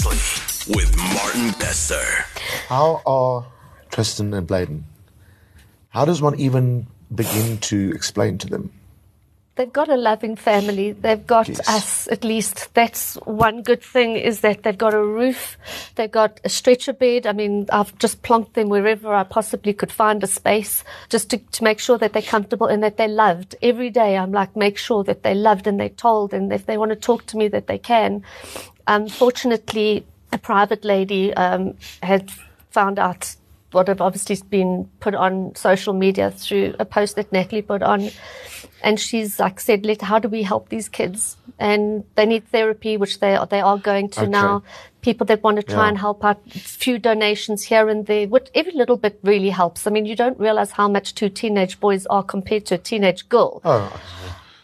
Seriously, with Martin Bester. How are Tristan and Bladen? How does one even begin to explain to them? They've got a loving family. They've got Yes. us, at least. That's one good thing is that they've got a roof. They've got a stretcher bed. I mean, I've just plonked them wherever I possibly could find a space just to, to make sure that they're comfortable and that they're loved. Every day I'm like, make sure that they're loved and they're told and if they want to talk to me that they can. Unfortunately, a private lady um, had found out what had obviously been put on social media through a post that Natalie put on. And she's like said, Let, how do we help these kids? And they need therapy, which they are, they are going to Okay. now. People that want to try Yeah. and help out, a few donations here and there, which every little bit really helps. I mean, you don't realize how much two teenage boys are compared to a teenage girl. Oh,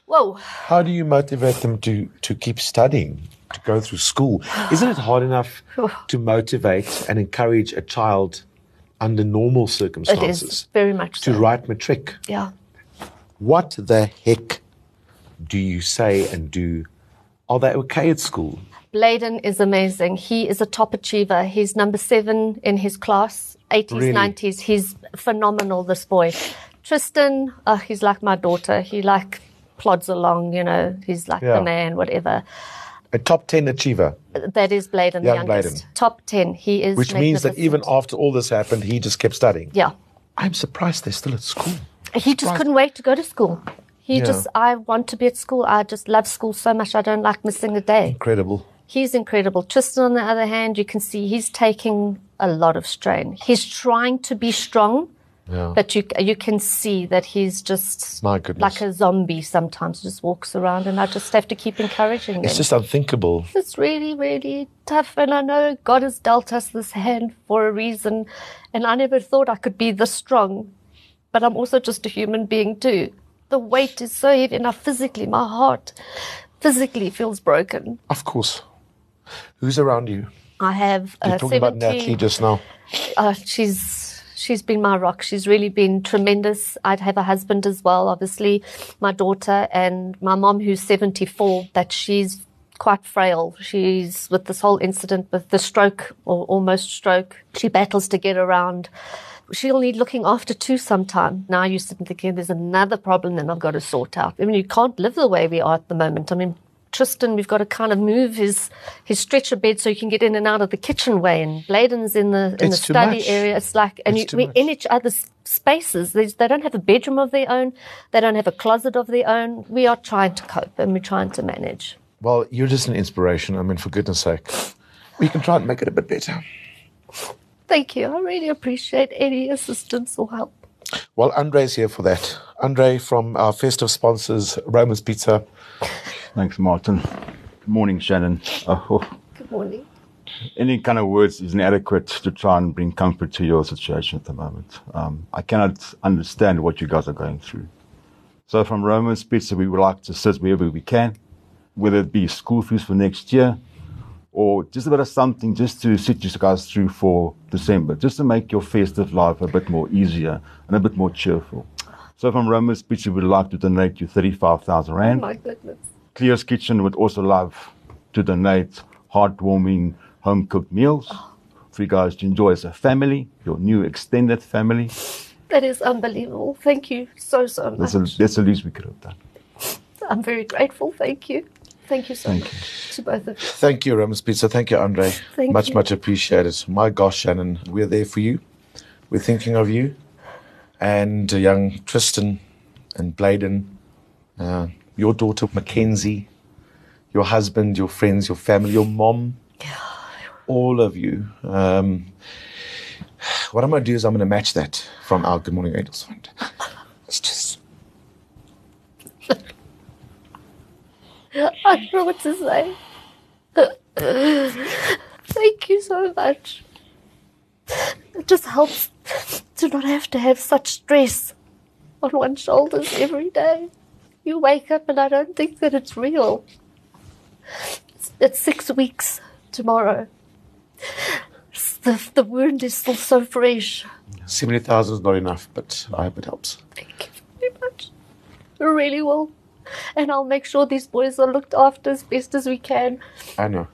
Whoa. how do you motivate them to, to keep studying, to go through school? Isn't it hard enough to motivate and encourage a child under normal circumstances is very much to so. write matric? Yeah. What the heck do you say and do? Are they okay at school? Bladen is amazing. He is a top achiever. He's number seven in his class, 80s, Really? 90s. He's phenomenal, this boy. Tristan, oh, he's like my daughter. He like plods along, you know, he's like Yeah. the man, whatever. A top 10 achiever, That is Bladen, the Young youngest. Bladen. Top 10. He is which means that even after all this happened, he just kept studying. Yeah. I'm surprised they're still at school. He just couldn't wait to go to school. He Yeah. just, I want to be at school. I just love school so much. I don't like missing a day. Incredible. He's incredible. Tristan, on the other hand, you can see he's taking a lot of strain. He's trying to be strong, Yeah. but you you can see that he's just My goodness. like a zombie. Sometimes just walks around, and I just have to keep encouraging him. It's just unthinkable. It's really, really tough, and I know God has dealt us this hand for a reason, and I never thought I could be this strong. But I'm also just a human being too. The weight is so heavy, and I physically, my heart physically feels broken. Of course. Who's around you? I have You're uh, talking about 17 Natalie just now. uh, she's she's been my rock. She's really been tremendous. I'd have a husband as well, obviously, my daughter and my mom, who's seventy four. That she's quite frail. She's with this whole incident with the stroke or almost stroke. She battles to get around. She'll need looking after too sometime. Now you're sitting thinking there's another problem that I've got to sort out. I mean, you can't live the way we are at the moment. I mean, Tristan, we've got to kind of move his his stretcher bed so he can get in and out of the kitchen way, and Bladen's in the in It's the study much. area. It's like, and It's you, we're much. in each other's spaces. There's, they don't have a bedroom of their own. They don't have a closet of their own. We are trying to cope and we're trying to manage. Well, you're just an inspiration. I mean, for goodness sake. We can try and make it a bit better. Thank you. I really appreciate any assistance or help. Well, Andre's here for that. Andre from our festive sponsors, Roman's Pizza. Thanks, Martin. Good morning, Shannon. Oh, oh. Good morning. Any kind of words is inadequate to try and bring comfort to your situation at the moment. Um, I cannot understand what you guys are going through. So, from Roman's Pizza, we would like to assist wherever we can, whether it be school fees for next year or just a bit of something just to sit you guys through for December, just to make your festive life a bit more easier and a bit more cheerful. So, from Roman's Pizza, we would like to donate you 35,000 Rand. My goodness. Clear's Kitchen would also love to donate heartwarming home cooked meals for you guys to enjoy as a family, your new extended family. That is unbelievable. Thank you so, so much. That's, a, that's the least we could have done. I'm very grateful. Thank you. Thank you so Thank much to both of you. Thank you, Roman's Pizza. Thank you, Andre. Thank much, you. much much appreciated. My gosh, Shannon, we're there for you. We're thinking of you. And uh, young Tristan and Bladen, uh, your daughter Mackenzie, your husband, your friends, your family, your mom, all of you. Um, what I'm going to do is I'm going to match that from our Good Morning Angels fund. It's just, I don't know what to say. Thank you so much. It just helps to not have to have such stress on one's shoulders every day. You wake up and I don't think that it's real. It's, it's six weeks tomorrow. The, the wound is still so fresh. 70,000 is not enough, but I hope it helps. Thank you very much. I really will. And I'll make sure these boys are looked after as best as we can. I know.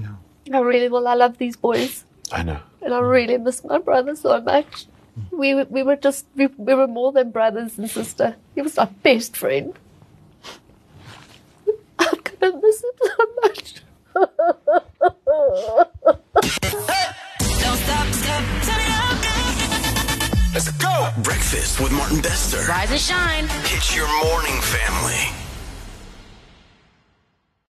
Yeah. I really will. I love these boys. I know. And I really miss my brother so much. Mm. We, were- we were just, we, we were more than brothers and sister. He was our best friend. I'm gonna miss him so much. Don't stop, stop, turn it up. Let's go. Breakfast with Martin Bester. Rise and shine. It's your morning family.